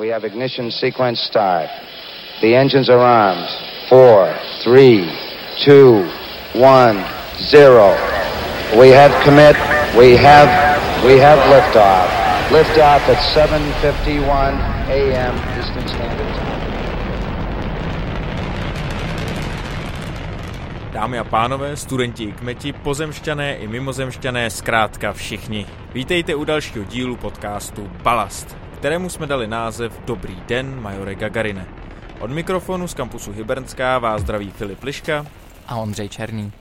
We have ignition sequence start. The engines are armed. Four, three, two, one, zero. We have commit. We have we have liftoff. Liftoff at 7:51 a.m. Eastern Standard Time. Dámy a pánové, studenti i kmeti, pozemšťané i mimozemšťané, zkrátka všichni. Vítejte u dalšího dílu podcastu Balast, kterému jsme dali název Dobrý den, majore Gagarine. Od mikrofonu z kampusu Hybernská vás zdraví Filip Liška a Ondřej Černý.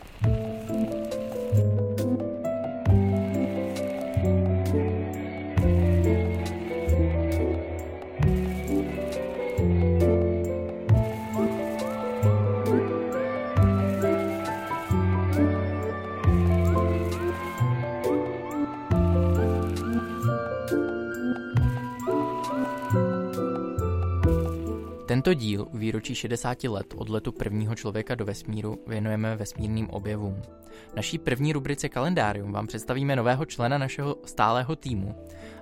Tento díl u výročí 60 let od letu prvního člověka do vesmíru věnujeme vesmírným objevům. V naší první rubrice Kalendárium vám představíme nového člena našeho stálého týmu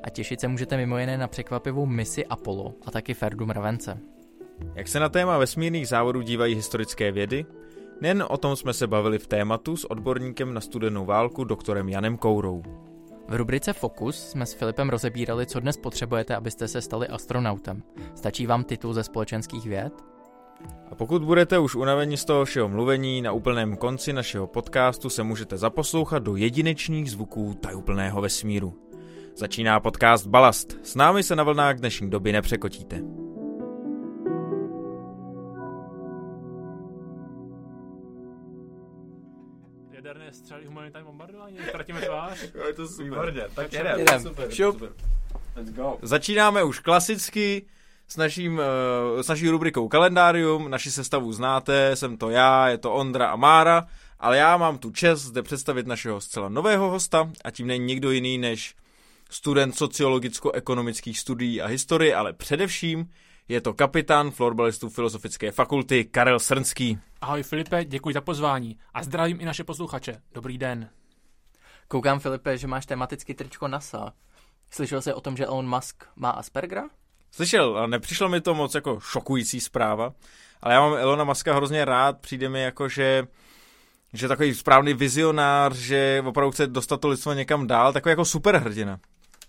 a těšit se můžete mimo jiné na překvapivou misi Apollo a taky Ferdu Mravence. Jak se na téma vesmírných závodů dívají historické vědy? Nejen o tom jsme se bavili v tématu s odborníkem na studenou válku doktorem Janem Kourou. V rubrice Focus jsme s Filipem rozebírali, co dnes potřebujete, abyste se stali astronautem. Stačí vám titul ze společenských věd? A pokud budete už unaveni z toho všeho mluvení, na úplném konci našeho podcastu se můžete zaposlouchat do jedinečných zvuků tajuplného vesmíru. Začíná podcast Balast. S námi se na vlnách dnešní doby nepřekotíte. Střely, humanitární bombardování, ztratíme tvář. Je to Výborně, tak jedem. jedem. Super, Šup. super. Let's go. Začínáme už klasicky s, naším, eh, s naší rubrikou Kalendárium. Naši sestavu znáte, jsem to já, je to Ondra a Mára, ale já mám tu čest zde představit našeho zcela nového hosta a tím není nikdo jiný než student sociologicko-ekonomických studií a historie, ale především je to kapitán florbalistů Filozofické fakulty Karel Srnský. Ahoj Filipe, děkuji za pozvání a zdravím i naše posluchače. Dobrý den. Koukám, Filipe, že máš tematicky tričko NASA. Slyšel jsi o tom, že Elon Musk má Aspergera? Slyšel, a nepřišlo mi to moc jako šokující zpráva, ale já mám Elona Muska hrozně rád, přijde mi jako, že že takový správný vizionář, že opravdu chce dostat to lidstvo někam dál, takový jako superhrdina.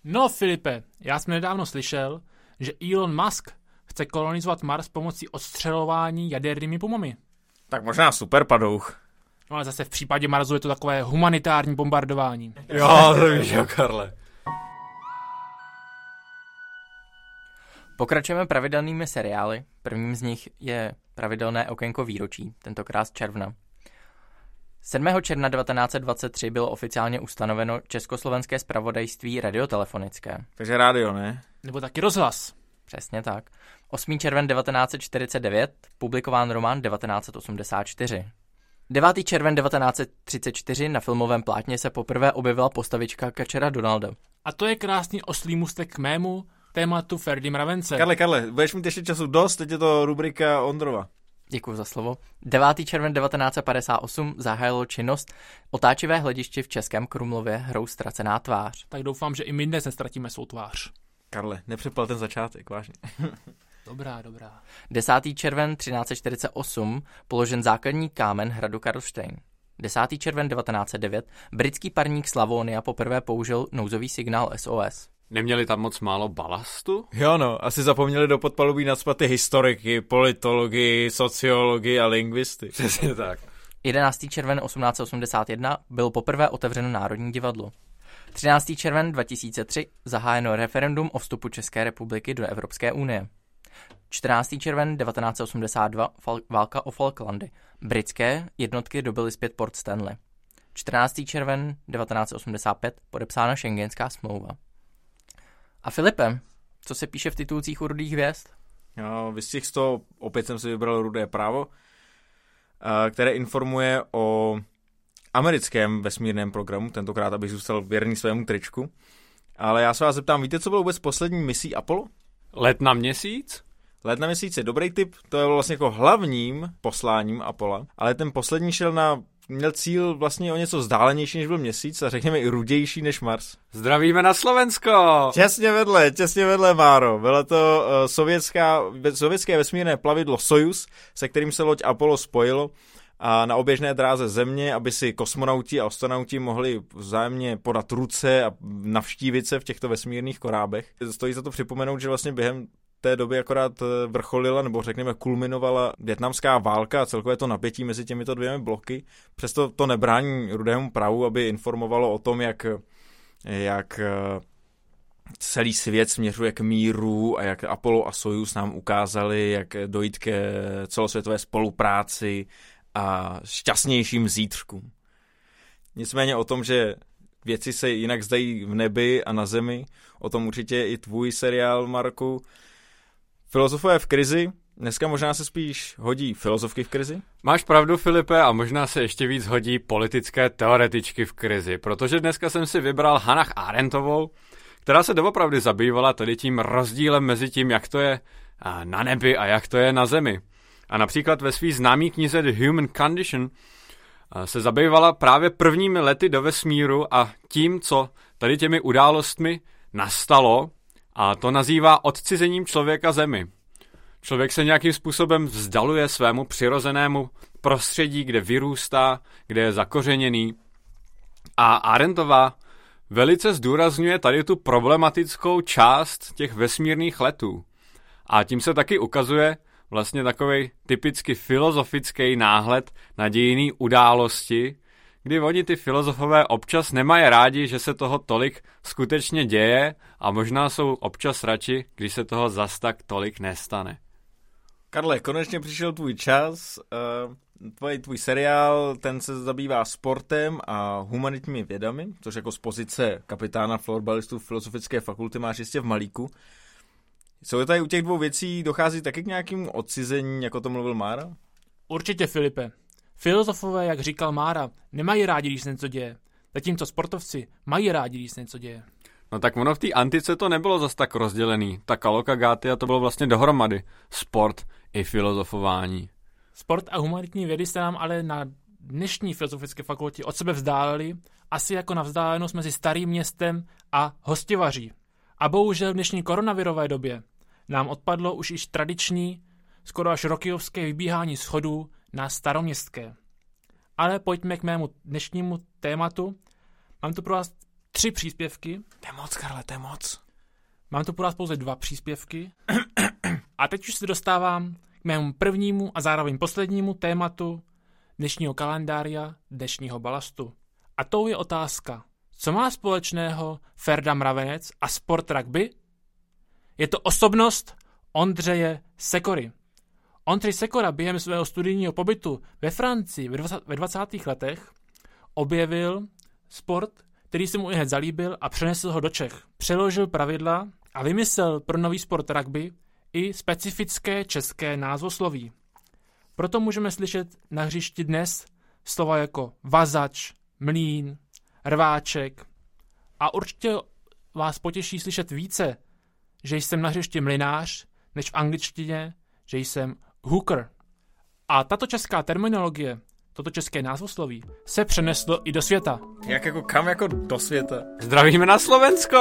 No Filipe, já jsem nedávno slyšel, že Elon Musk chce kolonizovat Mars pomocí odstřelování jadernými pomami. Tak možná superpadouch. No ale zase v případě Marsu je to takové humanitární bombardování. Jo, to víš, jo, Karle. Pokračujeme pravidelnými seriály. Prvním z nich je pravidelné okénko výročí, tentokrát z června. 7. června 1923 bylo oficiálně ustanoveno Československé spravodajství radiotelefonické. Takže rádio, ne? Nebo taky rozhlas. Přesně tak. 8. červen 1949, publikován román 1984. 9. červen 1934 na filmovém plátně se poprvé objevila postavička Kačera Donalda. A to je krásný oslý můstek k mému tématu Ferdy Mravence. Karle, Karle, budeš mít ještě času dost, teď je to rubrika Ondrova. Děkuji za slovo. 9. červen 1958 zahájilo činnost otáčivé hlediště v Českém Krumlově hrou Ztracená tvář. Tak doufám, že i my dnes nestratíme svou tvář. Karle, nepřepal ten začátek, vážně. Dobrá, dobrá. 10. červen 1348 položen základní kámen hradu Karlštejn. 10. červen 1909 britský parník Slavonia poprvé použil nouzový signál SOS. Neměli tam moc málo balastu? Jo no, asi zapomněli do podpalubí nadspat ty historiky, politology, sociology a lingvisty. Přesně tak. 11. červen 1881 byl poprvé otevřeno Národní divadlo. 13. červen 2003 zahájeno referendum o vstupu České republiky do Evropské unie. 14. červen 1982 fal- válka o Falklandy. Britské jednotky dobily zpět Port Stanley. 14. červen 1985 podepsána Schengenská smlouva. A Filipe, co se píše v titulcích u rudých hvězd? Vystih z toho, opět jsem si vybral Rudé právo, a, které informuje o americkém vesmírném programu, tentokrát, abych zůstal věrný svému tričku. Ale já se vás zeptám, víte, co bylo vůbec poslední misí Apollo? Let na měsíc? Let na měsíc je dobrý tip, to je vlastně jako hlavním posláním Apollo, ale ten poslední šel na měl cíl vlastně o něco vzdálenější, než byl měsíc a řekněme i rudější než Mars. Zdravíme na Slovensko! Těsně vedle, těsně vedle, Máro. Bylo to uh, sovětská, sovětské vesmírné plavidlo Soyuz, se kterým se loď Apollo spojilo a na oběžné dráze země, aby si kosmonauti a astronauti mohli vzájemně podat ruce a navštívit se v těchto vesmírných korábech. Stojí za to připomenout, že vlastně během té doby akorát eh, vrcholila, nebo řekněme kulminovala větnamská válka a celkové to napětí mezi těmito dvěmi bloky. Přesto to nebrání rudému pravu, aby informovalo o tom, jak, jak eh, celý svět směřuje k míru a jak Apollo a Soyuz nám ukázali, jak dojít ke celosvětové spolupráci a šťastnějším zítřkům. Nicméně o tom, že věci se jinak zdají v nebi a na zemi, o tom určitě i tvůj seriál, Marku. Filozofové v krizi, dneska možná se spíš hodí filozofky v krizi? Máš pravdu, Filipe, a možná se ještě víc hodí politické teoretičky v krizi, protože dneska jsem si vybral Hannah Arendtovou, která se doopravdy zabývala tady tím rozdílem mezi tím, jak to je na nebi a jak to je na zemi. A například ve své známé knize The Human Condition se zabývala právě prvními lety do vesmíru a tím, co tady těmi událostmi nastalo, a to nazývá odcizením člověka zemi. Člověk se nějakým způsobem vzdaluje svému přirozenému prostředí, kde vyrůstá, kde je zakořeněný. A Arendtová velice zdůrazňuje tady tu problematickou část těch vesmírných letů. A tím se taky ukazuje, vlastně takový typicky filozofický náhled na dějiný události, kdy oni ty filozofové občas nemají rádi, že se toho tolik skutečně děje a možná jsou občas radši, když se toho zas tak tolik nestane. Karle, konečně přišel tvůj čas. Uh, tvoj, tvůj seriál, ten se zabývá sportem a humanitními vědami, což jako z pozice kapitána florbalistů Filozofické fakulty máš jistě v Malíku. Co tady u těch dvou věcí dochází taky k nějakému odcizení, jako to mluvil Mára? Určitě, Filipe. Filozofové, jak říkal Mára, nemají rádi, když se něco děje. Zatímco sportovci mají rádi, když se něco děje. No tak ono v té antice to nebylo zas tak rozdělený. Ta Kaloka Gáty a to bylo vlastně dohromady. Sport i filozofování. Sport a humanitní vědy se nám ale na dnešní filozofické fakultě od sebe vzdálili, asi jako na vzdálenost mezi starým městem a hostivaří. A bohužel v dnešní koronavirové době nám odpadlo už již tradiční, skoro až rokyovské vybíhání schodů na staroměstské. Ale pojďme k mému dnešnímu tématu. Mám tu pro vás tři příspěvky. To je moc, Karle, to je moc. Mám tu pro vás pouze dva příspěvky. A teď už se dostávám k mému prvnímu a zároveň poslednímu tématu dnešního kalendária, dnešního balastu. A tou je otázka, co má společného Ferda Mravenec a sport rugby? Je to osobnost Ondřeje Sekory. Ondřej Sekora během svého studijního pobytu ve Francii ve 20. letech objevil sport, který se mu i hned zalíbil a přenesl ho do Čech. Přeložil pravidla a vymyslel pro nový sport rugby i specifické české názvosloví. Proto můžeme slyšet na hřišti dnes slova jako vazač, mlín, rváček. A určitě vás potěší slyšet více, že jsem na hřišti mlinář, než v angličtině, že jsem hooker. A tato česká terminologie, toto české názvosloví, se přeneslo i do světa. Jak jako kam jako do světa? Zdravíme na Slovensko!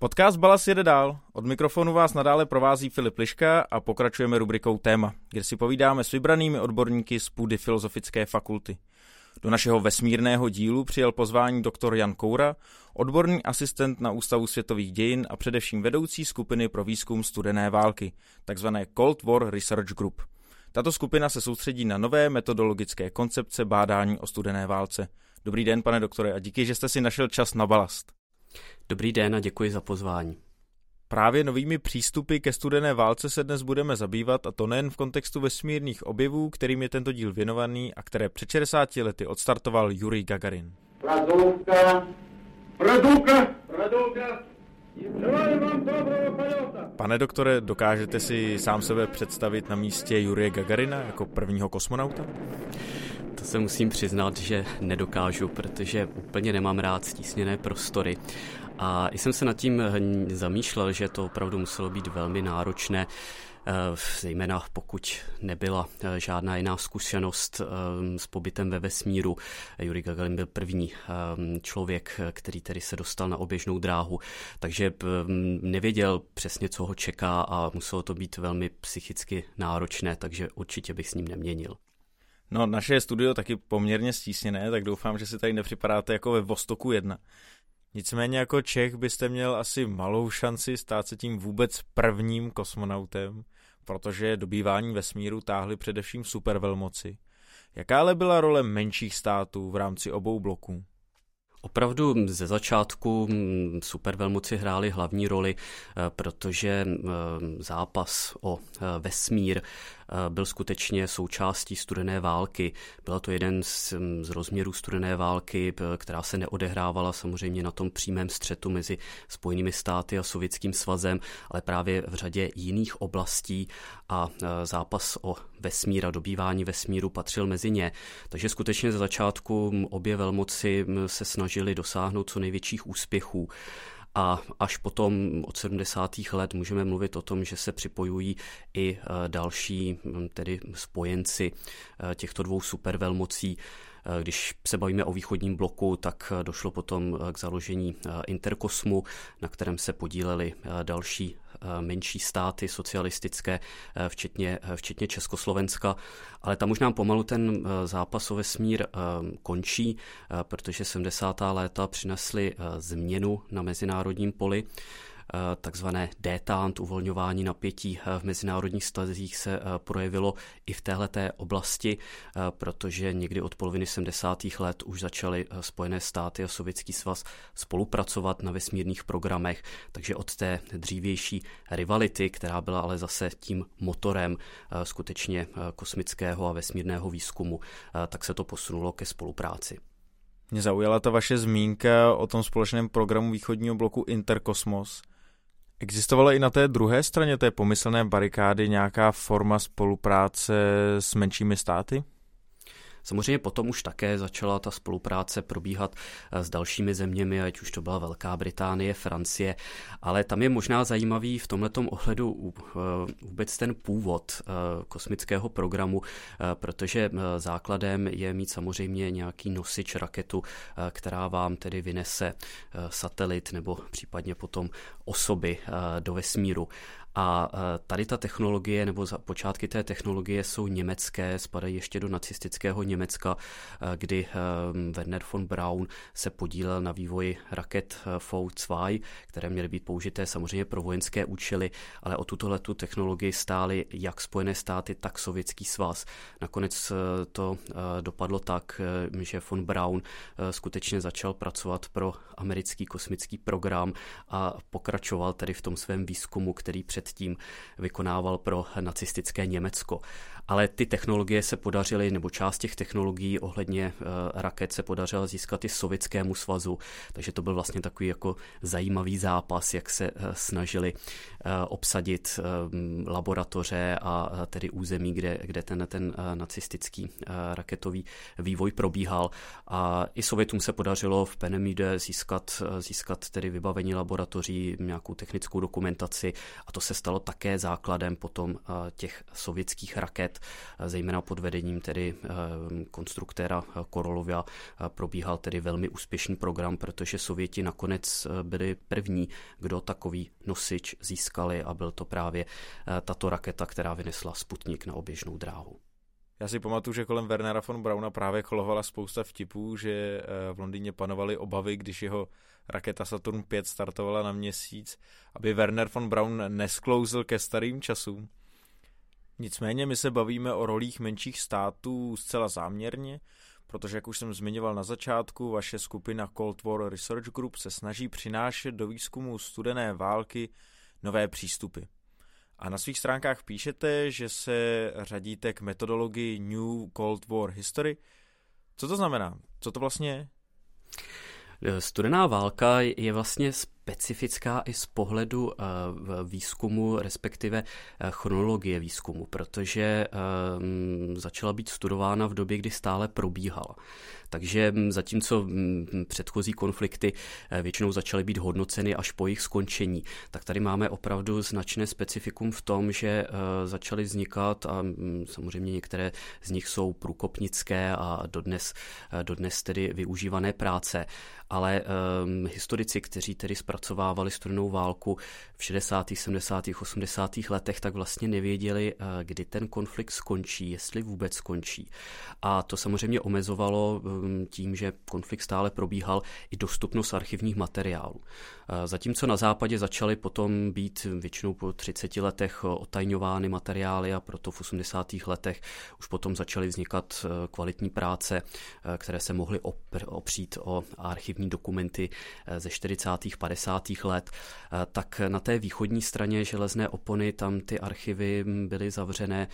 Podcast Balas jede dál. Od mikrofonu vás nadále provází Filip Liška a pokračujeme rubrikou Téma, kde si povídáme s vybranými odborníky z půdy Filozofické fakulty. Do našeho vesmírného dílu přijel pozvání doktor Jan Koura, odborný asistent na Ústavu světových dějin a především vedoucí skupiny pro výzkum studené války, takzvané Cold War Research Group. Tato skupina se soustředí na nové metodologické koncepce bádání o studené válce. Dobrý den, pane doktore, a díky, že jste si našel čas na balast. Dobrý den a děkuji za pozvání. Právě novými přístupy ke studené válce se dnes budeme zabývat a to nejen v kontextu vesmírných objevů, kterým je tento díl věnovaný a které před 60 lety odstartoval Jurij Gagarin. Pradůvka, pradůvka, pradůvka. Pane doktore, dokážete si sám sebe představit na místě Jurie Gagarina jako prvního kosmonauta? To se musím přiznat, že nedokážu, protože úplně nemám rád stísněné prostory. A jsem se nad tím zamýšlel, že to opravdu muselo být velmi náročné Eh, zejména pokud nebyla eh, žádná jiná zkušenost eh, s pobytem ve vesmíru. Yuri Gagarin byl první člověk, který tedy se dostal na oběžnou dráhu, takže nevěděl přesně, co ho čeká a muselo to být velmi psychicky náročné, takže určitě bych s ním neměnil. No, naše studio taky poměrně stísněné, tak doufám, že si tady nepřipadáte jako ve Vostoku 1. Nicméně jako Čech byste měl asi malou šanci stát se tím vůbec prvním kosmonautem, protože dobývání vesmíru táhly především supervelmoci. Jaká ale byla role menších států v rámci obou bloků? Opravdu ze začátku supervelmoci hrály hlavní roli, eh, protože eh, zápas o eh, vesmír byl skutečně součástí studené války. Byla to jeden z, mm, z rozměrů studené války, která se neodehrávala samozřejmě na tom přímém střetu mezi Spojenými státy a Sovětským svazem, ale právě v řadě jiných oblastí a eh, zápas o vesmír a dobývání vesmíru patřil mezi ně. Takže skutečně ze začátku mm, obě velmoci mm, se snažili dosáhnout co největších úspěchů. A až potom od 70. let můžeme mluvit o tom, že se připojují i e, další tedy spojenci e, těchto dvou supervelmocí. E, když se bavíme o východním bloku, tak došlo potom k založení Interkosmu, na kterém se podíleli další Eh, menší státy socialistické, eh, včetně, eh, včetně Československa, ale tam už nám pomalu ten zápas o vesmír končí, protože 70. léta přinesly změnu na mezinárodním poli. Eh, takzvané détant, uvolňování napětí eh, v mezinárodních stazích se eh, projevilo i v téhleté oblasti, protože někdy od poloviny 70. let už začaly Spojené státy a Sovětský svaz spolupracovat na vesmírných programech, takže od té dřívější rivality, která byla ale zase tím motorem skutečně kosmického a vesmírného výzkumu, tak se to posunulo ke spolupráci. Mě zaujala ta vaše zmínka o tom společném programu východního bloku Interkosmos. Existovala i na té druhé straně té pomyslné barikády nějaká forma spolupráce s menšími státy? Samozřejmě potom už také začala ta spolupráce probíhat eh, s dalšími zeměmi, ať už to byla Velká Británie, Francie, ale tam je možná zajímavý v tomto ohledu eh, vůbec ten původ eh, kosmického programu, protože základem je mít samozřejmě nějaký nosič raketu, která vám tedy vynese satelit nebo případně potom osoby do vesmíru. A e, tady ta technologie, nebo za počátky té technologie jsou německé, spadají ještě do nacistického Německa, e, kdy e, Werner von Braun se podílel na vývoji raket V2, které měly být použité samozřejmě pro vojenské účely, ale o tuto letu technologii stály jak Spojené státy, tak Sovětský svaz. Nakonec to dopadlo tak, že von Braun skutečně začal pracovat pro americký kosmický program a pokračoval tedy v tom svém výzkumu, který před předtím vykonával pro nacistické Německo. Ale ty technologie se podařily, nebo část těch technologií ohledně uh, raket se podařila získat i Sovětskému svazu, takže to byl vlastně takový jako zajímavý zápas, jak se uh, snažili uh, obsadit laboratoře a tedy území, kde, kde ten, ten nacistický raketový vývoj probíhal. A i Sovětům se podařilo v Penemide získat, získat tedy vybavení laboratoří, nějakou technickou dokumentaci. A to se stalo také základem potom těch sovětských raket zejména pod vedením tedy eh, konstruktéra eh, Korolovia eh, probíhal tedy velmi úspěšný program, protože Sověti nakonec byli první, kdo takový nosič získali a byl to právě tato raketa, která vynesla Sputnik na oběžnou dráhu. Já si pamatuju, že kolem Wernera von Brauna právě kolovala spousta vtipů, že v Londýně panovaly obavy, když jeho raketa Saturn 5 startovala na měsíc, aby Werner von Braun nesklouzl ke starým časům. Nicméně my se bavíme o rolích menších států zcela záměrně, protože, jak už jsem zmiňoval na začátku, vaše skupina Cold War Research Group se snaží přinášet do výzkumu studené války nové přístupy. A na svých stránkách píšete, že se řadíte k metodologii New Cold War History. Co to znamená? Co to vlastně je? Studená válka je vlastně specifická i z pohledu výzkumu, respektive chronologie výzkumu, protože začala být studována v době, kdy stále probíhala. Takže mm, zatímco mm, předchozí konflikty eh, většinou začaly být hodnoceny až po jejich skončení, tak tady máme opravdu značné specifikum v tom, že eh, začaly vznikat a mm, samozřejmě některé z nich jsou průkopnické a dodnes, eh, dodnes tedy využívané práce, ale um, historici, kteří tedy zpracovávali studenou válku v 60., 70., 80. letech, tak vlastně nevěděli, kdy ten konflikt skončí, jestli vůbec skončí. A to samozřejmě omezovalo Um, tím, že konflikt stále probíhal, i dostupnost archivních materiálů. Uh, zatímco na západě začaly potom být většinou po 30 letech otajňovány materiály a proto v 80. letech už potom začaly vznikat kvalitní práce, které se mohly opřít o archivní dokumenty ze 40. 50. let, tak na té východní straně železné opony tam ty archivy byly zavřené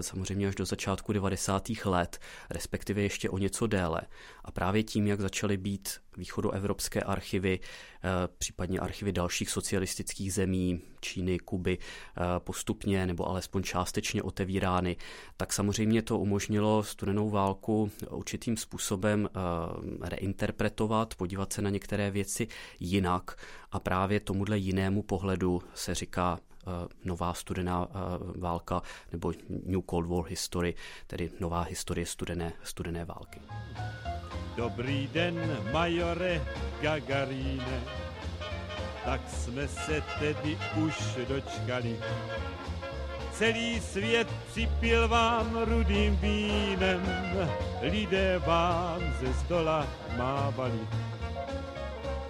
samozřejmě až do začátku 90. let, respektive ještě o něco déle. A právě tím, jak začaly být východoevropské archivy, eh, případně archivy dalších socialistických zemí, Číny, Kuby, eh, postupně nebo alespoň částečně otevírány, tak samozřejmě to umožnilo studenou válku určitým způsobem eh, reinterpretovat, podívat se na některé věci jinak. A právě tomuhle jinému pohledu se říká nová studená válka nebo New Cold War History, tedy nová historie studené, studené války. Dobrý den, majore Gagaríne, tak jsme se tedy už dočkali. Celý svět připil vám rudým vínem, lidé vám ze zdola mávali.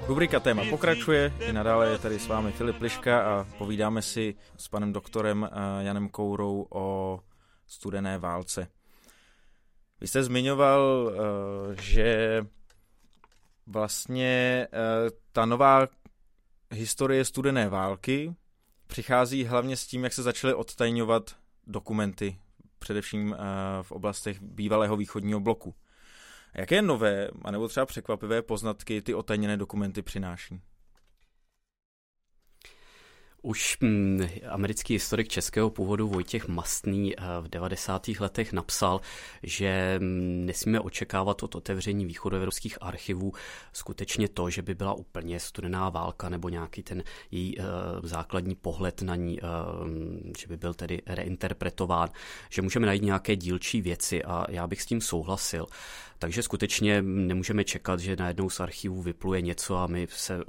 Rubrika Téma pokračuje, i nadále je tady s vámi Filip Liška a povídáme si s panem doktorem eh, Janem Kourou o studené válce. Vy jste zmiňoval, eh, že vlastně eh, ta nová historie studené války přichází hlavně s tím, jak se začaly odtajňovat dokumenty, především v oblastech bývalého východního bloku. Jaké nové, anebo třeba překvapivé poznatky ty otajněné dokumenty přináší? Už hm, americký historik českého původu Vojtěch Mastný eh, v 90. letech napsal, že hm, nesmíme očekávat od otevření východoevropských archivů skutečně to, že by byla úplně studená válka nebo nějaký ten její uh, základní pohled na ní, uh, že by byl tedy reinterpretován, že můžeme najít nějaké dílčí věci a já bych s tím souhlasil. Takže skutečně nemůžeme čekat, že najednou z archivů vypluje něco a my se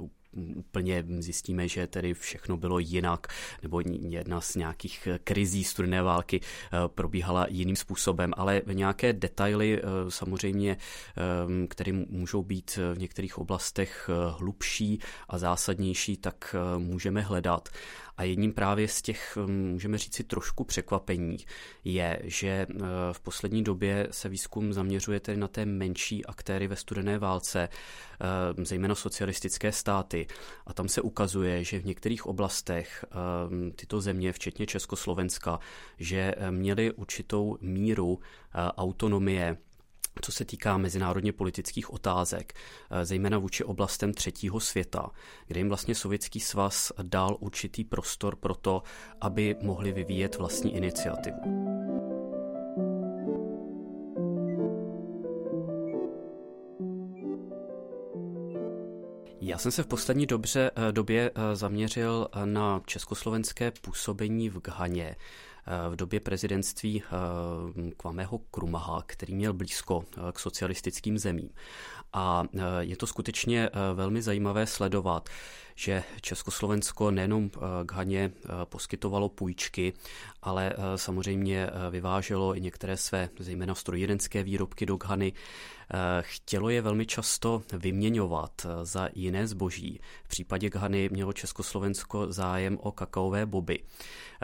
úplně zjistíme, že tedy všechno bylo jinak, nebo jedna z nějakých krizí studené války eh, probíhala jiným způsobem, ale nějaké detaily eh, samozřejmě, eh, které můžou být v některých oblastech hlubší a zásadnější, tak můžeme hledat. A jedním právě z těch, hm, můžeme říct si trošku překvapení, je, že eh, v poslední době se výzkum zaměřuje tedy na té menší aktéry ve studené válce, eh, zejména socialistické státy. A tam se ukazuje, že v některých oblastech eh, tyto země, včetně Československa, že měly určitou míru autonomie co se týká mezinárodně politických otázek, eh, zejména vůči oblastem třetího světa, kde jim vlastně Sovětský svaz dal určitý prostor pro to, aby mohli vyvíjet vlastní iniciativu. Já jsem se v poslední dobře, eh, době eh, zaměřil na československé působení v Ghaně v době prezidentství Kvameho Krumaha, který měl blízko k socialistickým zemím. A je to skutečně velmi zajímavé sledovat, že Československo nejenom k Haně poskytovalo půjčky, ale samozřejmě vyváželo i některé své, zejména strojírenské výrobky do Ghany. Chtělo je velmi často vyměňovat za jiné zboží. V případě Ghany mělo Československo zájem o kakaové boby.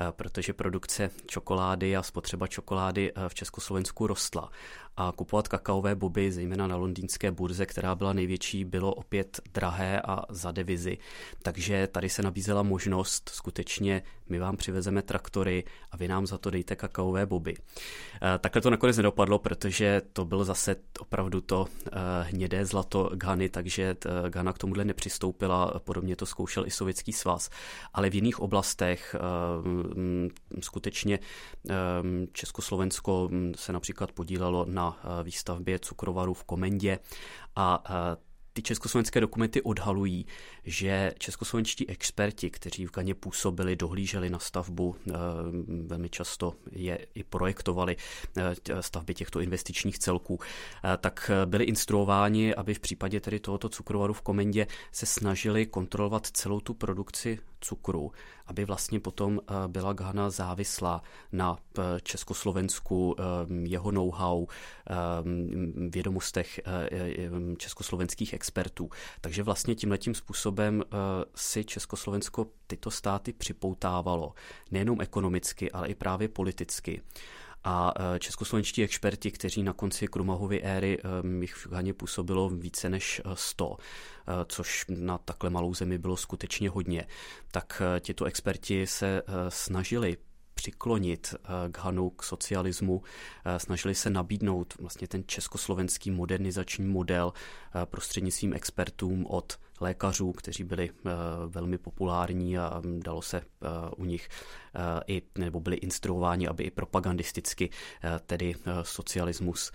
Eh, protože produkce čokolády a spotřeba čokolády eh, v Československu rostla. A kupovat kakaové boby, zejména na londýnské burze, která byla největší, bylo opět drahé a za devizi. Takže tady se nabízela možnost skutečně my vám přivezeme traktory a vy nám za to dejte kakaové boby. Eh, takhle to nakonec nedopadlo, protože to byl zase opravdu to eh, hnědé zlato Ghany, takže eh, Ghana k tomuhle nepřistoupila, podobně to zkoušel i Sovětský svaz. Ale v jiných oblastech skutečně Československo se například podílelo na výstavbě cukrovaru v Komendě. A ty československé dokumenty odhalují, že českoslovenští experti, kteří v Ganě působili, dohlíželi na stavbu, eh, velmi často je i projektovali eh, stavby těchto investičních celků, eh, tak byli instruováni, aby v případě tedy tohoto cukrovaru v Komendě se snažili kontrolovat celou tu produkci cukru, aby vlastně potom byla Ghana závislá na Československu, jeho know-how, vědomostech československých expertů. Takže vlastně tímhletím způsobem eh, si Československo tyto státy připoutávalo, nejenom ekonomicky, ale i právě politicky. A eh, českoslovenští experti, kteří na konci Krumahovy éry eh, jich v Ghaně působilo více než 100, což na takhle malou zemi bylo skutečně hodně, tak tito experti se snažili přiklonit k Hanu, k socialismu, snažili se nabídnout vlastně ten československý modernizační model prostřednictvím expertům od lékařů, kteří byli velmi populární a dalo se u nich i, nebo byli instruováni, aby i propagandisticky tedy socialismus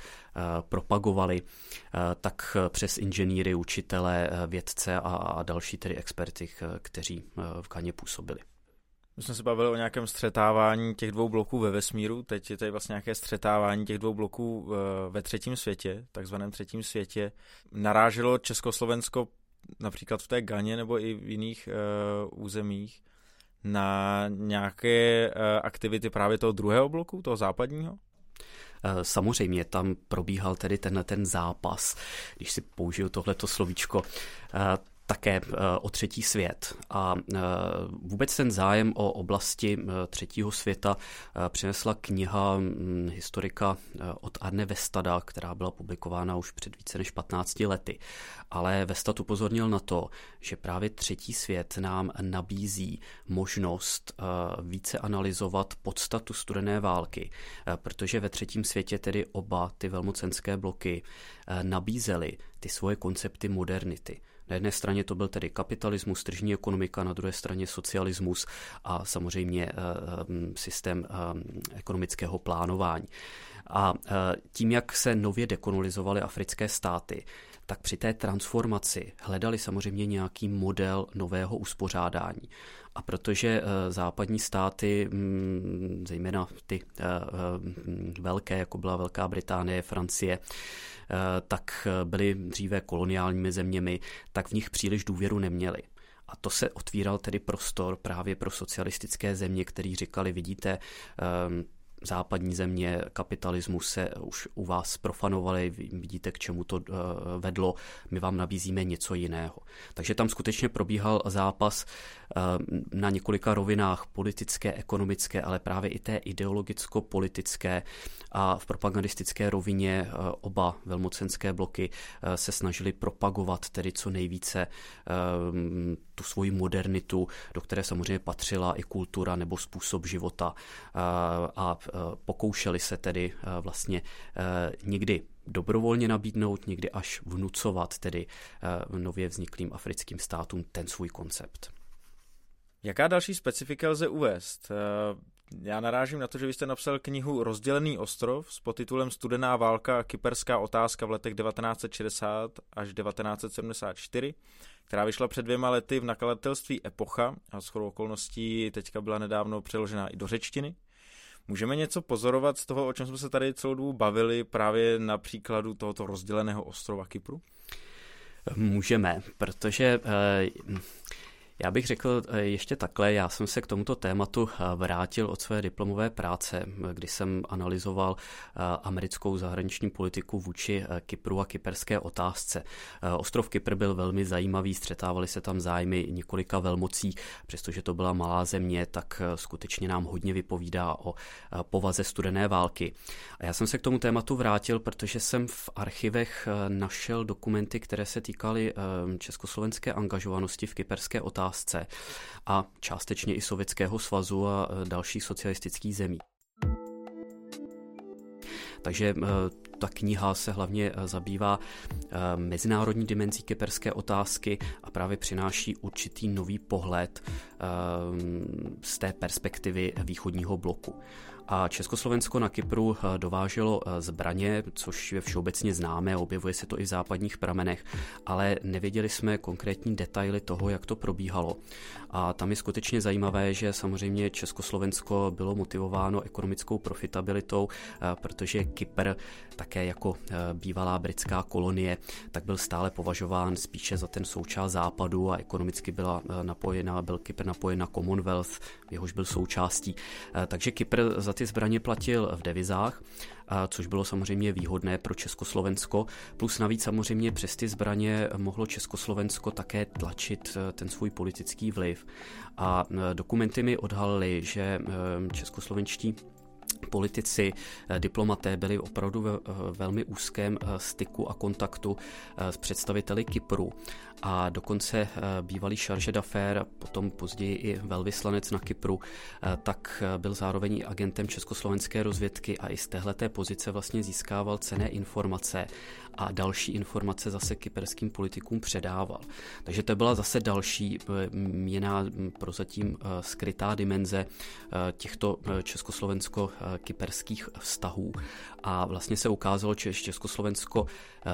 propagovali, tak přes inženýry, učitele, vědce a další tedy experty, kteří v Kaně působili. My jsme se bavili o nějakém střetávání těch dvou bloků ve vesmíru, teď je tady vlastně nějaké střetávání těch dvou bloků eh, ve třetím světě, takzvaném třetím světě. Naráželo Československo například v té Ganě nebo i v jiných uh, územích na nějaké uh, aktivity právě toho druhého bloku, toho západního? Samozřejmě tam probíhal tedy tenhle ten zápas, když si použiju tohleto slovíčko také eh, o třetí svět. A eh, vůbec ten zájem o oblasti eh, třetího světa přinesla kniha hm, historika od Arne Vestada, která byla publikována už před více než 15 lety. Ale Vestad upozornil na to, že právě třetí svět nám nabízí možnost více analyzovat podstatu studené války, protože ve třetím světě tedy oba ty velmocenské bloky nabízely ty svoje koncepty modernity. Na jedné straně to byl tedy kapitalismus, tržní ekonomika, na druhé straně socialismus a samozřejmě eh, eh, systém eh, ekonomického plánování. A tím, jak se nově dekolonizovaly africké státy, tak při té transformaci hledali samozřejmě nějaký model nového uspořádání. A protože západní státy, mm, zejména ty velké, jako byla Velká Británie, Francie, Eh, tak eh, byly dříve koloniálními zeměmi, tak v nich příliš důvěru neměli. A to se otvíral tedy prostor právě pro socialistické země, kteří říkali, vidíte, západní země kapitalismus se už u vás profanovali, vidíte, k čemu to eh, vedlo, my vám nabízíme něco jiného. Takže tam skutečně probíhal zápas eh, na několika rovinách, politické, ekonomické, ale právě i té ideologicko-politické a v propagandistické rovině eh, oba velmocenské bloky se snažili propagovat tedy co nejvíce tu svoji modernitu, do které samozřejmě patřila i kultura nebo způsob života a pokoušeli se tedy vlastně někdy dobrovolně nabídnout, někdy až vnucovat tedy nově vzniklým africkým státům ten svůj koncept. Jaká další specifika lze uvést? Já narážím na to, že vy jste napsal knihu Rozdělený ostrov s podtitulem Studená válka a kyperská otázka v letech 1960 až 1974 která vyšla před dvěma lety v nakladatelství Epocha a s okolností teďka byla nedávno přeložena i do řečtiny. Můžeme něco pozorovat z toho, o čem jsme se tady celou dobu bavili právě na příkladu tohoto rozděleného ostrova Kypru? Můžeme, protože eh, Já bych řekl eh, ještě takhle, já jsem se k tomuto tématu eh, vrátil od své diplomové práce, kdy jsem analyzoval americkou zahraniční politiku vůči Kypru a kyperské otázce. Ostrov Kypr byl velmi zajímavý, střetávaly se tam zájmy několika velmocí, přestože to byla malá země, tak skutečně nám hodně vypovídá o povaze studené války. A já jsem se k tomu tématu vrátil, protože jsem v archivech našel dokumenty, které se týkaly československé angažovanosti v kyperské otázce otázce a částečně i Sovětského svazu a e, dalších socialistických zemí. Takže e, ta kniha se hlavně e, zabývá mezinárodní dimenzí kyperské otázky a právě přináší určitý nový pohled z té perspektivy východního bloku a Československo na Kypru eh, dováželo eh, zbraně, což je všeobecně známé, objevuje se to i v západních pramenech, ale nevěděli jsme konkrétní detaily toho, jak to probíhalo. A tam je skutečně zajímavé, že samozřejmě Československo bylo motivováno ekonomickou profitabilitou, eh, protože Kypr také jako bývalá britská kolonie, tak byl stále považován spíše za ten součást západu a ekonomicky byla napojena, byl Kypr napojen na Commonwealth, jehož byl součástí. Takže Kypr za ty zbraně platil v devizách, což bylo samozřejmě výhodné pro Československo. Plus navíc samozřejmě přes ty zbraně mohlo Československo také tlačit e, ten svůj politický vliv. A e, dokumenty mi odhalily, že e, českoslovenští politici, diplomaté byli opravdu ve velmi úzkém styku a kontaktu s představiteli Kypru a dokonce eh, bývalý charge d'affaires, potom později i velvyslanec na Kypru, eh, tak eh, byl zároveň agentem československé rozvědky a i z téhleté pozice vlastně získával cené informace a další informace zase kyperským politikům předával. Takže to byla zase další měná prozatím skrytá dimenze těchto československo-kyperských vztahů. A vlastně se ukázalo, že Československo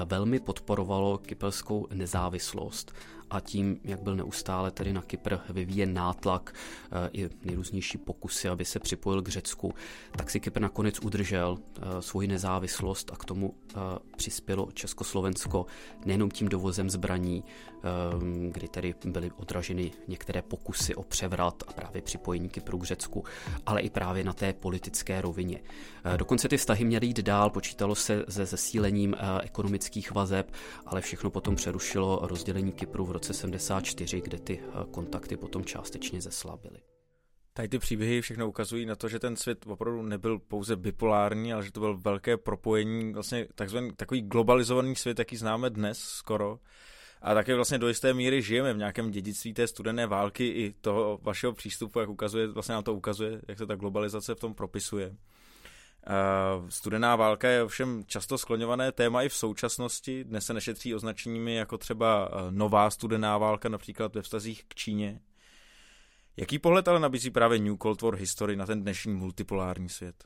velmi podporovalo kyperskou nezávislost a tím, jak byl neustále tedy na Kypr vyvíjen nátlak eh, i nejrůznější pokusy, aby se připojil k Řecku, tak si Kypr nakonec udržel eh, svoji nezávislost a k tomu eh, přispělo Československo nejenom tím dovozem zbraní, kdy tedy byly odraženy některé pokusy o převrat a právě připojení Kypru k Řecku, ale i právě na té politické rovině. Dokonce ty vztahy měly jít dál, počítalo se se zesílením ekonomických vazeb, ale všechno potom přerušilo rozdělení Kypru v roce 74, kde ty eh, kontakty potom částečně zeslabily. Tady ty příběhy všechno ukazují na to, že ten svět opravdu nebyl pouze bipolární, ale že to byl velké propojení, vlastně takzvaný, takový globalizovaný svět, jaký známe dnes skoro. A také vlastně do jisté míry žijeme v nějakém dědictví té studené války i toho vašeho přístupu, jak ukazuje, vlastně nám to ukazuje, jak se ta globalizace v tom propisuje. Studená válka je ovšem často skloňované téma i v současnosti. Dnes se nešetří označeními jako třeba e, nová studená válka, například ve vztazích k Číně. Jaký pohled ale nabízí právě New Cold War History na ten dnešní multipolární svět?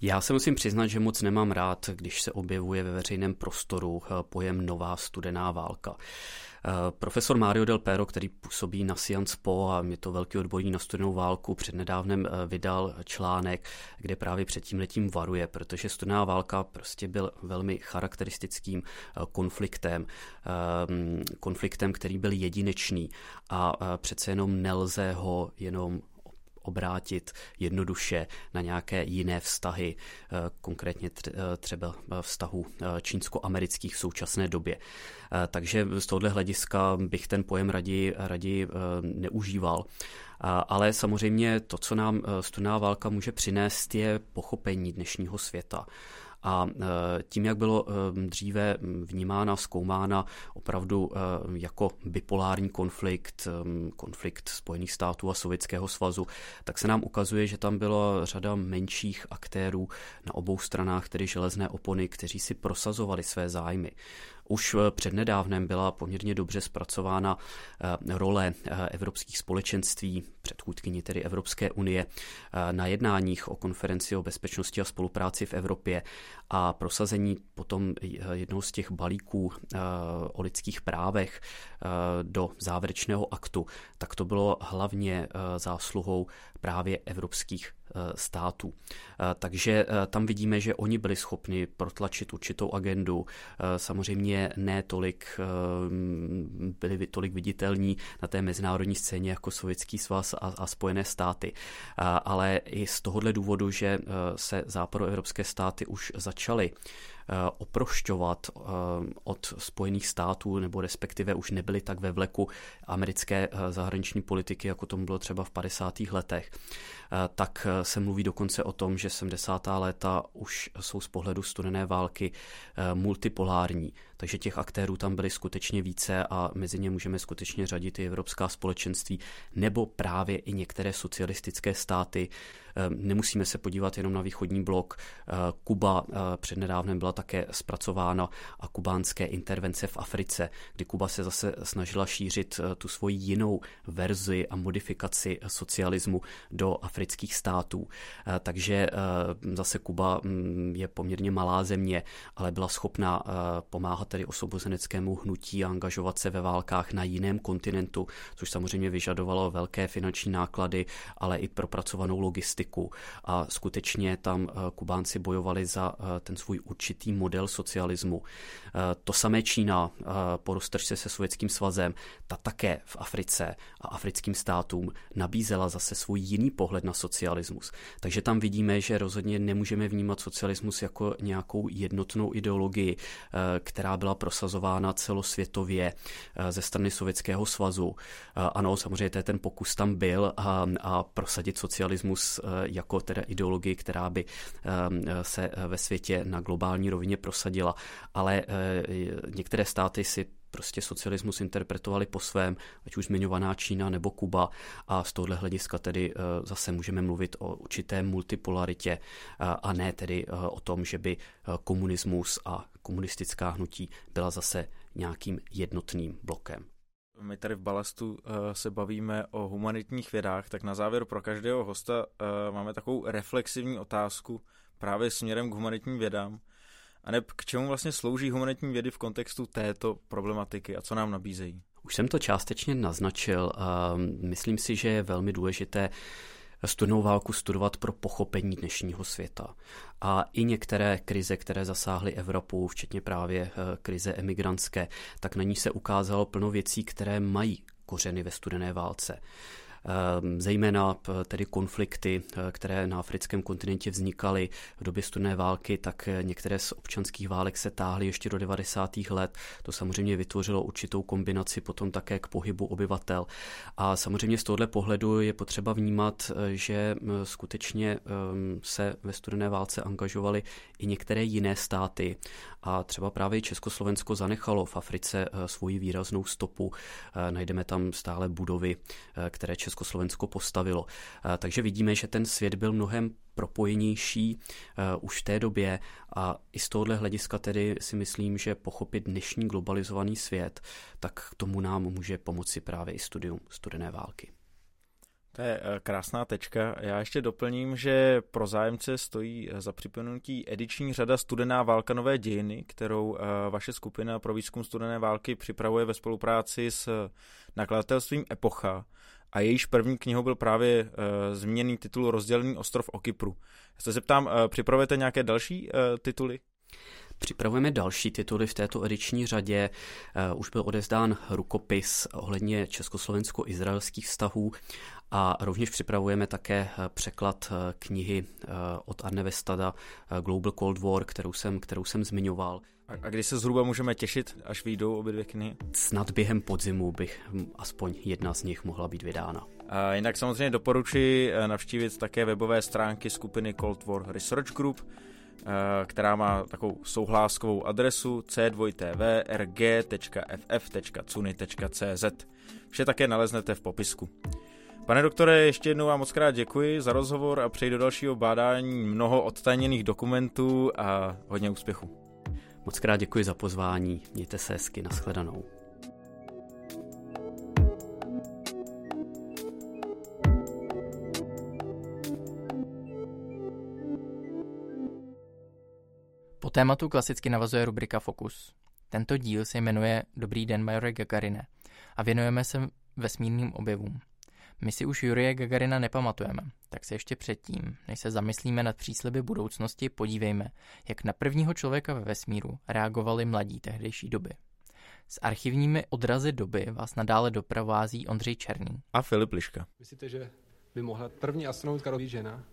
Já se musím přiznat, že moc nemám rád, když se objevuje ve veřejném prostoru e, pojem nová studená válka. Eh, profesor Mario Del Pero, který působí na Science Po a je to velký odborník na studenou válku, přednedávnem eh, vydal článek, kde právě před tím letím varuje, protože studená válka prostě byl velmi charakteristickým eh, konfliktem, konfliktem, který byl jedinečný a přece jenom nelze ho jenom obrátit jednoduše na nějaké jiné vztahy, eh, konkrétně eh, třeba vztahu eh, čínsko-amerických v současné době. Takže z tohohle hlediska bych ten pojem raději, raději neužíval. Ale samozřejmě to, co nám studená válka může přinést, je pochopení dnešního světa. A e, tím, jak bylo e, dříve vnímána, zkoumána opravdu jako bipolární konflikt, konflikt Spojených států a Sovětského svazu, tak se nám ukazuje, že tam byla řada menších aktérů na obou stranách, tedy železné opony, kteří si prosazovali své zájmy. Už eh, přednedávnem byla poměrně dobře zpracována eh, role eh, evropských společenství, předchůdkyni tedy Evropské unie, na jednáních o konferenci o bezpečnosti a spolupráci v Evropě a prosazení potom jednoho z těch balíků o lidských právech do závěrečného aktu, tak to bylo hlavně zásluhou právě evropských států. Takže tam vidíme, že oni byli schopni protlačit určitou agendu. Samozřejmě ne tolik byli tolik viditelní na té mezinárodní scéně jako Sovětský svaz a, a Spojené státy. Ale i z tohohle důvodu, že se západoevropské státy už začaly Eh, oprošťovat eh, od Spojených států, nebo respektive už nebyly tak ve vleku americké eh, zahraniční politiky, jako tomu bylo třeba v 50. letech. Tak se mluví dokonce o tom, že 70. léta už jsou z pohledu studené války multipolární, takže těch aktérů tam byly skutečně více a mezi ně můžeme skutečně řadit i Evropská společenství nebo právě i některé socialistické státy. Nemusíme se podívat jenom na východní blok. Kuba přednedávnem byla také zpracována a kubánské intervence v Africe, kdy Kuba se zase snažila šířit eh, tu svoji jinou verzi a modifikaci socialismu do afrických států. Eh, takže eh, zase Kuba mm, je poměrně malá země, ale byla schopná pomáhat tedy osvobozeneckému hnutí a angažovat se ve válkách na jiném kontinentu, což samozřejmě vyžadovalo velké finanční náklady, ale i propracovanou logistiku. A skutečně tam Kubánci bojovali za ten svůj určitý model socialismu. Eh, to samé Čína eh, po roztržce se Sovětským svazem, ta také v Africe a africkým státům nabízela zase svůj jiný pohled na socialismus. Takže tam vidíme, že rozhodně nemůžeme vnímat socialismus jako nějakou jednotnou ideologii, eh, která byla prosazována celosvětově ze strany Sovětského svazu. Ano, samozřejmě ten pokus tam byl a, a prosadit socialismus jako teda ideologii, která by se ve světě na globální rovině prosadila, ale eh, některé státy si prostě socialismus interpretovali po svém, ať už zmiňovaná Čína nebo Kuba a z tohohle hlediska tedy eh, zase můžeme mluvit o určité multipolaritě eh, a ne tedy o tom, že by komunismus a komunistická hnutí byla zase nějakým jednotným blokem. My tady v Balastu uh, se bavíme o humanitních vědách, tak na závěr pro každého hosta uh, máme takovou reflexivní otázku právě směrem k humanitním vědám. A ne k čemu vlastně slouží humanitní vědy v kontextu této problematiky a co nám nabízejí? Už jsem to částečně naznačil. Myslím si, že je velmi důležité studenou válku studovat pro pochopení dnešního světa. A i některé krize, které zasáhly Evropu, včetně právě eh, krize emigrantské, tak na ní se ukázalo plno věcí, které mají kořeny ve studené válce. Ehm, zejména tedy konflikty, eh, které na africkém kontinentě vznikaly v době studené války, tak eh, některé z občanských válek se táhly ještě do 90. let. To samozřejmě vytvořilo určitou kombinaci potom také k pohybu obyvatel. A samozřejmě z tohohle pohledu je potřeba vnímat, eh, že skutečně ehm, se ve studené válce angažovaly i některé jiné státy a třeba právě Československo zanechalo v Africe svoji výraznou stopu. Najdeme tam stále budovy, které Československo postavilo. Eh, takže vidíme, že ten svět byl mnohem propojenější už v té době a i z tohohle hlediska tedy si myslím, že pochopit dnešní globalizovaný svět, tak k tomu nám může pomoci právě i studium studené války. To je eh, krásná tečka. Já ještě doplním, že pro zájemce stojí za připomenutí ediční řada Studená válka nové dějiny, kterou vaše skupina pro výzkum studené války připravuje ve spolupráci s nakladatelstvím Epocha a jejíž první knihou byl právě uh, zmíněný titul Rozdělený ostrov o Kypru. Já se zeptám, uh, připravujete nějaké další uh, tituly? Připravujeme další tituly v této ediční řadě. Už byl odezdán rukopis ohledně československo-izraelských vztahů a rovněž připravujeme také překlad knihy od Arne Vestada Global Cold War, kterou jsem, kterou jsem zmiňoval. A, a kdy se zhruba můžeme těšit, až vyjdou obě dvě knihy? Snad během podzimu bych aspoň jedna z nich mohla být vydána. A jinak samozřejmě doporučuji eh, navštívit také webové stránky skupiny Cold War Research Group, eh, která má takovou souhláskovou adresu c2tv.rg.ff.cuny.cz. Vše také naleznete v popisku. Pane doktore, ještě jednou vám moc krát děkuji za rozhovor a přeji do dalšího bádání mnoho odtajněných dokumentů a hodně úspěchu. Moc krát děkuji za pozvání, mějte se hezky, nashledanou. Po tématu klasicky navazuje rubrika Fokus. Tento díl se jmenuje Dobrý den, majore Gagarine a věnujeme se vesmírným objevům. My si už Jurie Gagarina nepamatujeme, tak se ještě předtím, než se zamyslíme nad přísliby budoucnosti, podívejme, jak na prvního člověka ve vesmíru reagovali mladí tehdejší doby. S archivními odrazy doby vás nadále doprovází Ondřej Černý. A Filip Liška. Myslíte, že by mohla první astronautka být žena?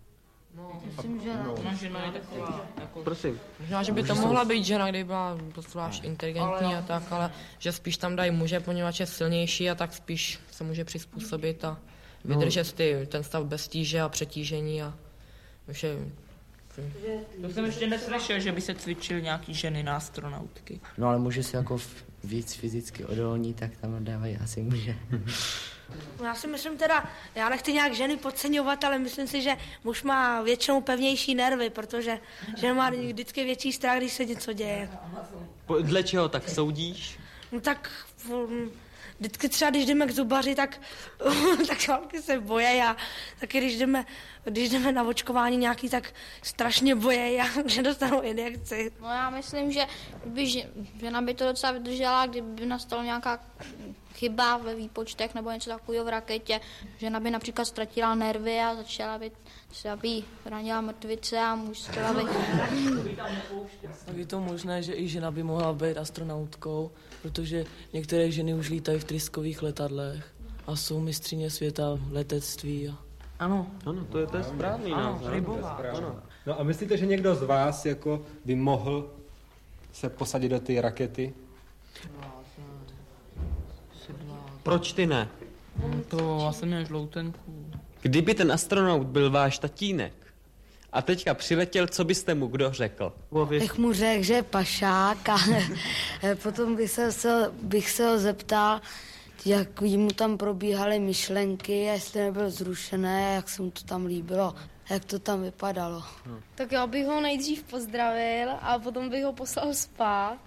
Myslím, že no. žena je taková, jako... Prosím. Možná, že by to mohla být žena, kdyby byla zvlášť inteligentní a tak, ale že spíš tam dají muže, poněvadž je silnější a tak spíš se může přizpůsobit a vydržet ty, ten stav bez tíže a přetížení a už je To jsem ještě neslyšel, že by se cvičil nějaký ženy na astronautky. No ale muži si jako víc fyzicky odolní, tak tam dávají asi muže. No já si myslím teda, já nechci nějak ženy podceňovat, ale myslím si, že muž má většinou pevnější nervy, protože žena má vždycky větší strach, když se něco děje. Dle čeho tak soudíš? No tak mm, vždycky třeba, když jdeme k zubaři, tak, tak holky se boje a taky když jdeme, když jdeme na očkování nějaký, tak strašně boje a že dostanou injekci. No já myslím, že by že- žena by to docela vydržela, kdyby nastala nějaká chyba ve výpočtech nebo něco takového v raketě. Žena by například ztratila nervy a začala by třeba by ranila mrtvice a muž třeba by... Tak je to možné, že i žena by mohla být astronautkou, protože některé ženy už lítají v tryskových letadlech a jsou mistřině světa v letectví. A... Ano. Ano, to je, to je správný Ano, názor. rybová, To je správný. Ano. No a myslíte, že někdo z vás jako by mohl se posadit do ty rakety? Proč ty ne? To asi mě žloutenku. Kdyby ten astronaut byl váš tatínek a teďka přiletěl, co byste mu kdo řekl? Bych mu řekl, že je pašák a potom bych se, se, bych se ho zeptal, jak mu tam probíhaly myšlenky, jestli nebyl zrušené, jak se mu to tam líbilo, jak to tam vypadalo. Tak já bych ho nejdřív pozdravil a potom bych ho poslal spát,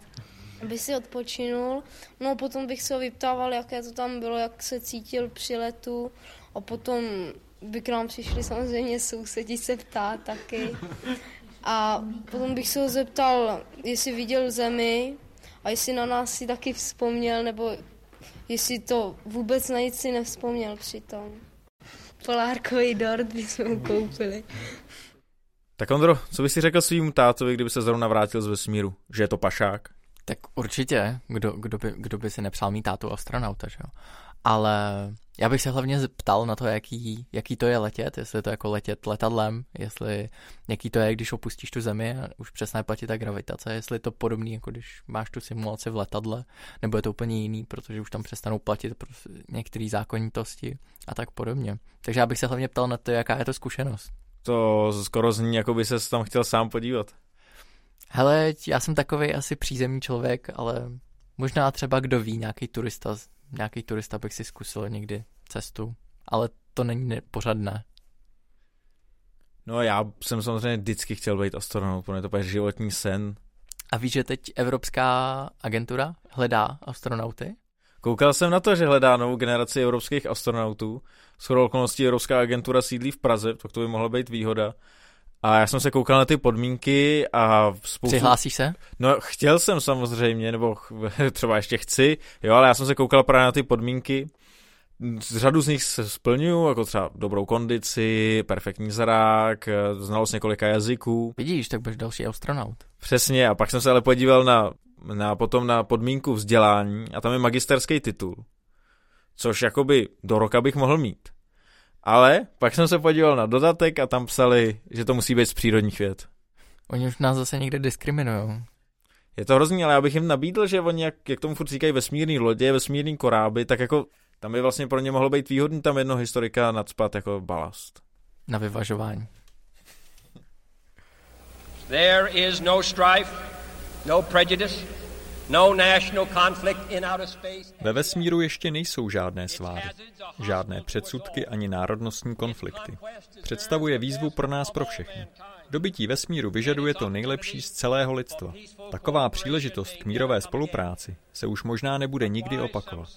aby si odpočinul. No a potom bych se ho vyptával, jaké to tam bylo, jak se cítil při letu a potom by k nám přišli samozřejmě sousedi se ptát taky. A potom bych se ho zeptal, jestli viděl zemi a jestli na nás si taky vzpomněl, nebo jestli to vůbec na nic si nevzpomněl přitom. Polárkový dort bychom mu koupili. Tak Ondro, co bys si řekl svým tátovi, kdyby se zrovna vrátil z vesmíru? Že je to pašák? Tak určitě, kdo, kdo, by, kdo by si nepřál mít tátu astronauta, že jo. Ale já bych se hlavně zeptal na to, jaký, jaký to je letět, jestli je to jako letět letadlem, jestli jaký to je, když opustíš tu zemi a už přesně platí ta gravitace, jestli je to podobný, jako když máš tu simulaci v letadle, nebo je to úplně jiný, protože už tam přestanou platit prostě některé zákonitosti a tak podobně. Takže já bych se hlavně ptal na to, jaká je to zkušenost. To skoro zní, jako by se tam chtěl sám podívat. Hele, já jsem takový asi přízemní člověk, ale možná třeba kdo ví, nějaký turista, nějaký turista bych si zkusil někdy cestu, ale to není ne, pořád ne. No já jsem samozřejmě vždycky chtěl být astronaut, protože to je životní sen. A víš, že teď Evropská agentura hledá astronauty? Koukal jsem na to, že hledá novou generaci evropských astronautů. S chodou okolností Evropská agentura sídlí v Praze, tak to by mohla být výhoda. A já jsem se koukal na ty podmínky a spoustu... Přihlásíš se? No, chtěl jsem samozřejmě, nebo ch- třeba ještě chci, jo, ale já jsem se koukal právě na ty podmínky. Z řadu z nich se splňuju, jako třeba dobrou kondici, perfektní zrak, znalost několika jazyků. Vidíš, tak budeš další astronaut. Přesně, a pak jsem se ale podíval na, na potom na podmínku vzdělání a tam je magisterský titul, což jakoby do roka bych mohl mít. Ale pak jsem se podíval na dodatek a tam psali, že to musí být z přírodních věd. Oni už nás zase někde diskriminují. Je to hrozný, ale já bych jim nabídl, že oni, jak, jak tomu furt říkají vesmírný lodě, vesmírný koráby, tak jako tam by vlastně pro ně mohlo být výhodný tam jedno historika nadspat jako balast. Na vyvažování. There is no strife, no prejudice, no national conflict in outer space. Ve vesmíru ještě nejsou žádné sváry, žádné předsudky ani národnostní konflikty. Představuje výzvu pro nás pro všechny. Dobytí vesmíru vyžaduje to nejlepší z celého lidstva. Taková příležitost k mírové spolupráci se už možná nebude nikdy opakovat.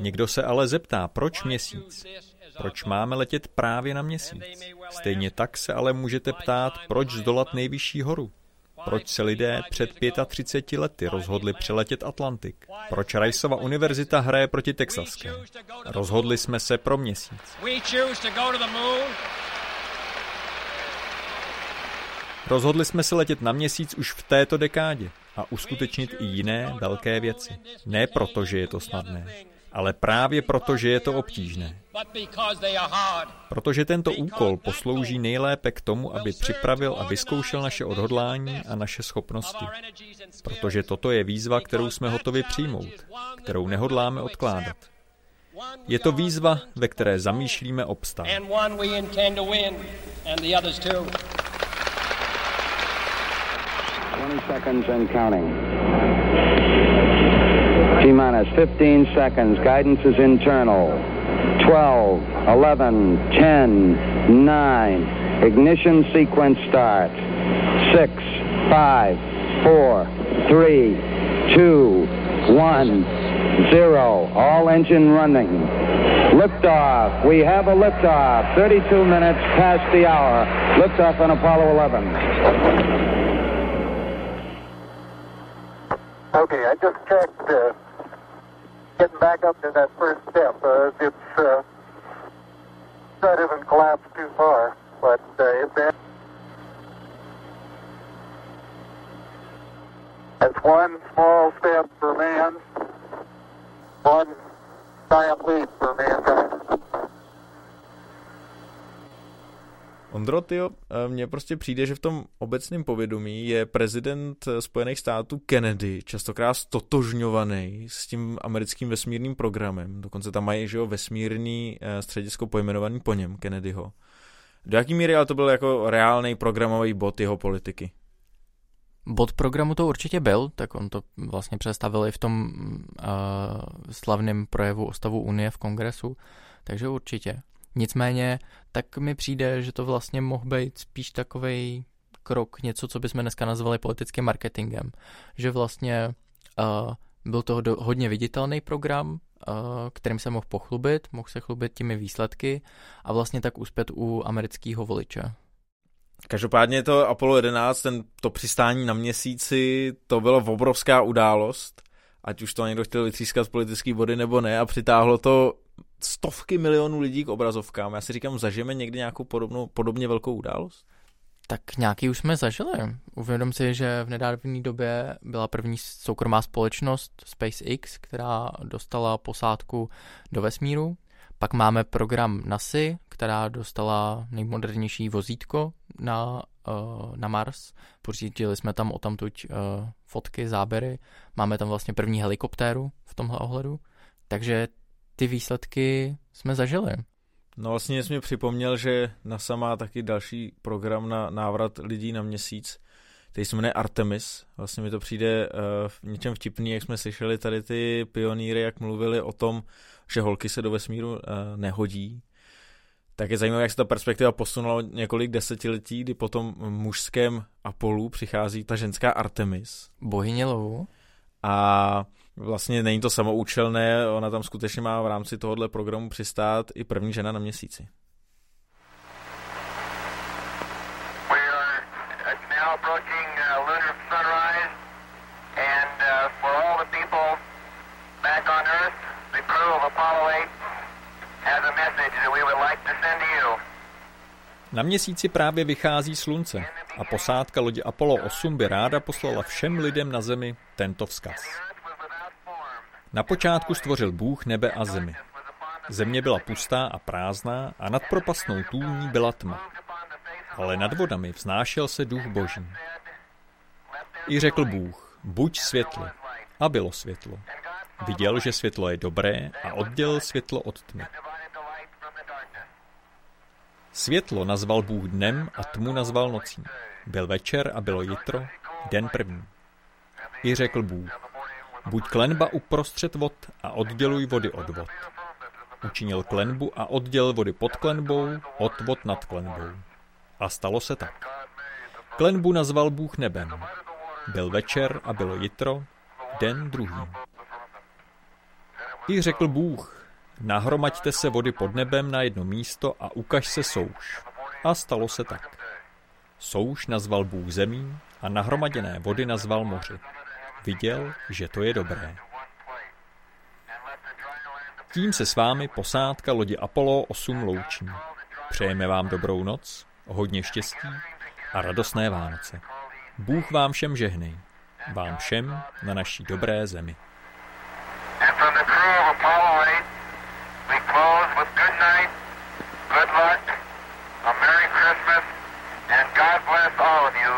Někdo se ale zeptá, proč měsíc? Proč máme letět právě na měsíc? Stejně tak se ale můžete ptát, proč zdolat nejvyšší horu? Proč se lidé před 35 lety rozhodli přeletět Atlantik? Proč Riceova univerzita hraje proti Texaské? Rozhodli jsme se pro měsíc. Rozhodli jsme se letět na měsíc už v této dekádě a uskutečnit i jiné velké věci. Ne proto, že je to snadné, ale právě proto, že je to obtížné. Protože tento úkol poslouží nejlépe k tomu, aby připravil a vyzkoušel naše odhodlání a naše schopnosti. Protože toto je výzva, kterou jsme hotovi přijmout, kterou nehodláme odkládat. Je to výzva, ve které zamýšlíme obstát. 20 seconds and counting. T minus 15 seconds. Guidance is internal. 12, 11, 10, 9. Ignition sequence start. 6, 5, 4, 3, 2, 1, 0. All engine running. Liftoff. We have a liftoff. 32 minutes past the hour. Liftoff on Apollo 11. Okay, I just checked uh, getting back up to that first step. Uh, it's uh, that isn't collapsed too far, but uh, that that's one small step for man, one giant leap for mankind. Ondro, tyjo, mně prostě přijde, že v tom obecném povědomí je prezident Spojených států Kennedy častokrát stotožňovaný s tím americkým vesmírným programem. Dokonce tam mají že jo, vesmírný středisko pojmenovaný po něm, Kennedyho. Do jaký míry ale to byl jako reálný programový bod jeho politiky? Bod programu to určitě byl, tak on to vlastně představil i v tom uh, slavném projevu o stavu Unie v kongresu, takže určitě. Nicméně, tak mi přijde, že to vlastně mohl být spíš takový krok, něco, co bychom dneska nazvali politickým marketingem. Že vlastně uh, byl to do, hodně viditelný program, uh, kterým se mohl pochlubit, mohl se chlubit těmi výsledky a vlastně tak uspět u amerického voliče. Každopádně to Apollo 11, ten, to přistání na měsíci, to byla obrovská událost, ať už to někdo chtěl vytřískat politický body nebo ne a přitáhlo to stovky milionů lidí k obrazovkám. Já si říkám, zažijeme někdy nějakou podobnou, podobně velkou událost? Tak nějaký už jsme zažili. Uvědom si, že v nedávné době byla první soukromá společnost SpaceX, která dostala posádku do vesmíru. Pak máme program NASA, která dostala nejmodernější vozítko na, uh, na Mars. Pořídili jsme tam o tamtuť uh, fotky, záběry. Máme tam vlastně první helikoptéru v tomhle ohledu. Takže ty výsledky jsme zažili. No vlastně jsi mi připomněl, že NASA má taky další program na návrat lidí na měsíc, který se jmenuje Artemis. Vlastně mi to přijde uh, v něčem vtipný, jak jsme slyšeli tady ty pionýry, jak mluvili o tom, že holky se do vesmíru uh, nehodí. Tak je zajímavé, jak se ta perspektiva posunula několik desetiletí, kdy po tom mužském Apollu přichází ta ženská Artemis. Bohyně lovu. A vlastně není to samoučelné, ona tam skutečně má v rámci tohohle programu přistát i první žena na měsíci. Na měsíci právě vychází slunce a posádka lodi Apollo 8 by ráda poslala všem lidem na Zemi tento vzkaz. Na počátku stvořil Bůh nebe a zemi. Země byla pustá a prázdná a nad propastnou tůní byla tma. Ale nad vodami vznášel se duch boží. I řekl Bůh, buď světlo. A bylo světlo. Viděl, že světlo je dobré a oddělil světlo od tmy. Světlo nazval Bůh dnem a tmu nazval nocí. Byl večer a bylo jitro, den první. I řekl Bůh, buď klenba uprostřed vod a odděluj vody od vod. Učinil klenbu a oddělil vody pod klenbou, od vod nad klenbou. A stalo se tak. Klenbu nazval Bůh nebem. Byl večer a bylo jitro, den druhý. I řekl Bůh, nahromaďte se vody pod nebem na jedno místo a ukaž se souš. A stalo se tak. Souš nazval Bůh zemí a nahromaděné vody nazval moři. Viděl, že to je dobré. Tím se s vámi posádka lodi Apollo 8 loučí. Přejeme vám dobrou noc, hodně štěstí a radostné Vánoce. Bůh vám všem žehnej. Vám všem na naší dobré zemi. And from the crew of Apollo 8, we close with good night, good luck, a Merry Christmas, and God bless all of you,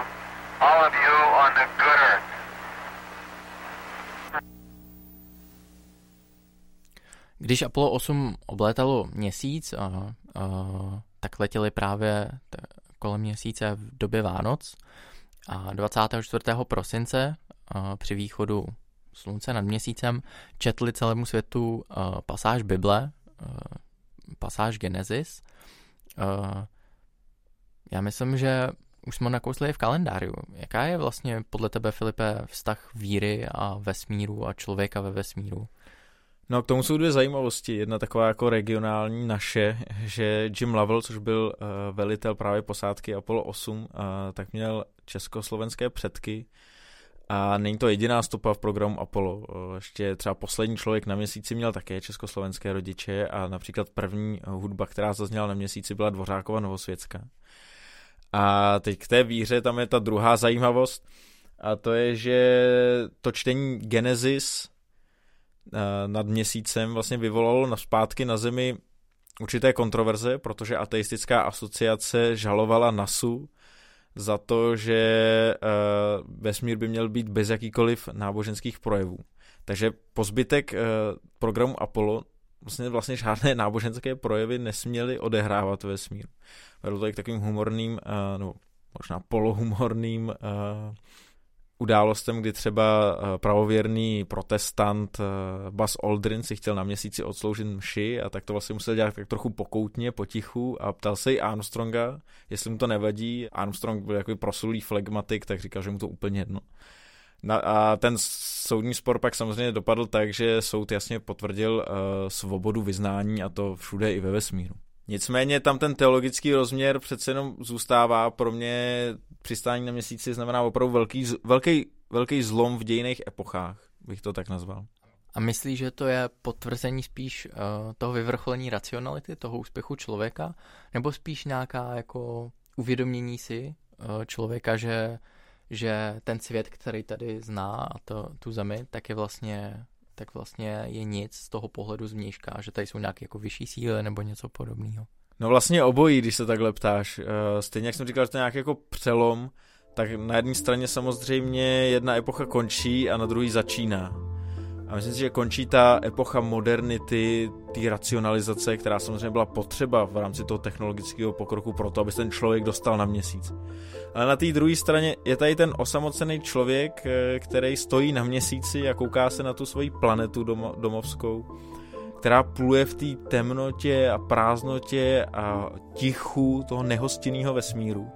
all of you on the good earth. Když Apollo 8 oblétalo měsíc, a, a, tak letěli právě t- kolem měsíce v době Vánoc a 24. prosince a, při východu slunce nad měsícem četli celému světu a, pasáž Bible, a, pasáž Genesis. A, já myslím, že už jsme nakousli v kalendáři. Jaká je vlastně podle tebe, Filipe, vztah víry a vesmíru a člověka ve vesmíru? No k tomu jsou dvě zajímavosti. Jedna taková jako regionální naše, že Jim Lovell, což byl uh, velitel právě posádky Apollo 8, uh, tak měl československé předky a není to jediná stopa v programu Apollo. Uh, ještě třeba poslední člověk na měsíci měl také československé rodiče a například první hudba, která zazněla na měsíci, byla Dvořákova Novosvětská. A teď k té víře tam je ta druhá zajímavost a to je, že to čtení Genesis nad měsícem vlastně vyvolalo na zpátky na Zemi určité kontroverze, protože ateistická asociace žalovala NASU za to, že vesmír by měl být bez jakýkoliv náboženských projevů. Takže po zbytek programu Apollo vlastně, vlastně žádné náboženské projevy nesměly odehrávat ve vesmíru. Vedlo to i k takovým humorným, no možná polohumorným událostem, kdy třeba pravověrný protestant Buzz Aldrin si chtěl na měsíci odsloužit mši a tak to vlastně musel dělat tak trochu pokoutně, potichu a ptal se i Armstronga, jestli mu to nevadí. Armstrong byl jako prosulý flegmatik, tak říkal, že mu to úplně jedno. a ten soudní spor pak samozřejmě dopadl tak, že soud jasně potvrdil uh, svobodu vyznání a to všude i ve vesmíru. Nicméně tam ten teologický rozměr přece jenom zůstává. Pro mě přistání na měsíci znamená opravdu velký, velký, velký zlom v dějných epochách, bych to tak nazval. A myslíš, že to je potvrzení spíš uh, toho vyvrcholení racionality, toho úspěchu člověka, nebo spíš nějaká jako uvědomění si uh, člověka, že, že ten svět, který tady zná a to, tu zemi, tak je vlastně tak vlastně je nic z toho pohledu zvnějška, že tady jsou nějaké jako vyšší síly nebo něco podobného. No vlastně obojí, když se takhle ptáš. Stejně jak jsem říkal, že to je nějaký jako přelom, tak na jedné straně samozřejmě jedna epocha končí a na druhé začíná. A myslím si, že končí ta epocha modernity, té racionalizace, která samozřejmě byla potřeba v rámci toho technologického pokroku pro to, aby se ten člověk dostal na měsíc. Ale na té druhé straně je tady ten osamocený člověk, který stojí na měsíci a kouká se na tu svoji planetu domo- domovskou, která pluje v té temnotě a prázdnotě a tichu toho nehostinného vesmíru.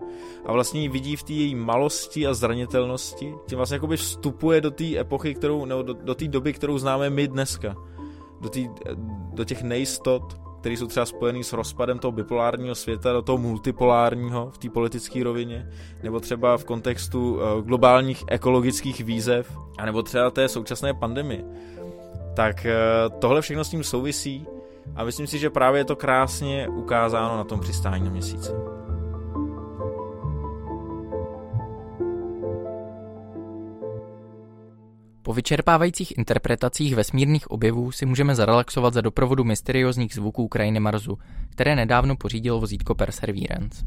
A vlastně ji vidí v té její malosti a zranitelnosti. Tím vlastně jakoby vstupuje do té epochy, kterou, nebo do, do té doby, kterou známe my dneska. Do, tý, do těch nejistot, které jsou třeba spojený s rozpadem toho bipolárního světa do toho multipolárního v té politické rovině, nebo třeba v kontextu globálních ekologických výzev, anebo třeba té současné pandemie. Tak tohle všechno s tím souvisí a myslím si, že právě je to krásně ukázáno na tom přistání na měsíci. Po vyčerpávajících interpretacích vesmírných objevů si můžeme zarelaxovat za doprovodu mysteriózních zvuků krajiny Marsu, které nedávno pořídil vozítko Perseverance.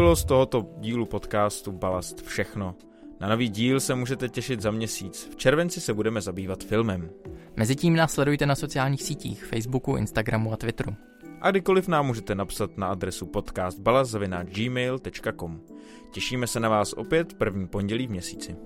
Bylo z tohoto dílu podcastu Balast všechno. Na nový díl se můžete těšit za měsíc. V červenci se budeme zabývat filmem. Mezitím nás sledujte na sociálních sítích, Facebooku, Instagramu a Twitteru. A kdykoliv nám můžete napsat na adresu podcastbalaz.gmail.com Těšíme se na vás opět první pondělí v měsíci.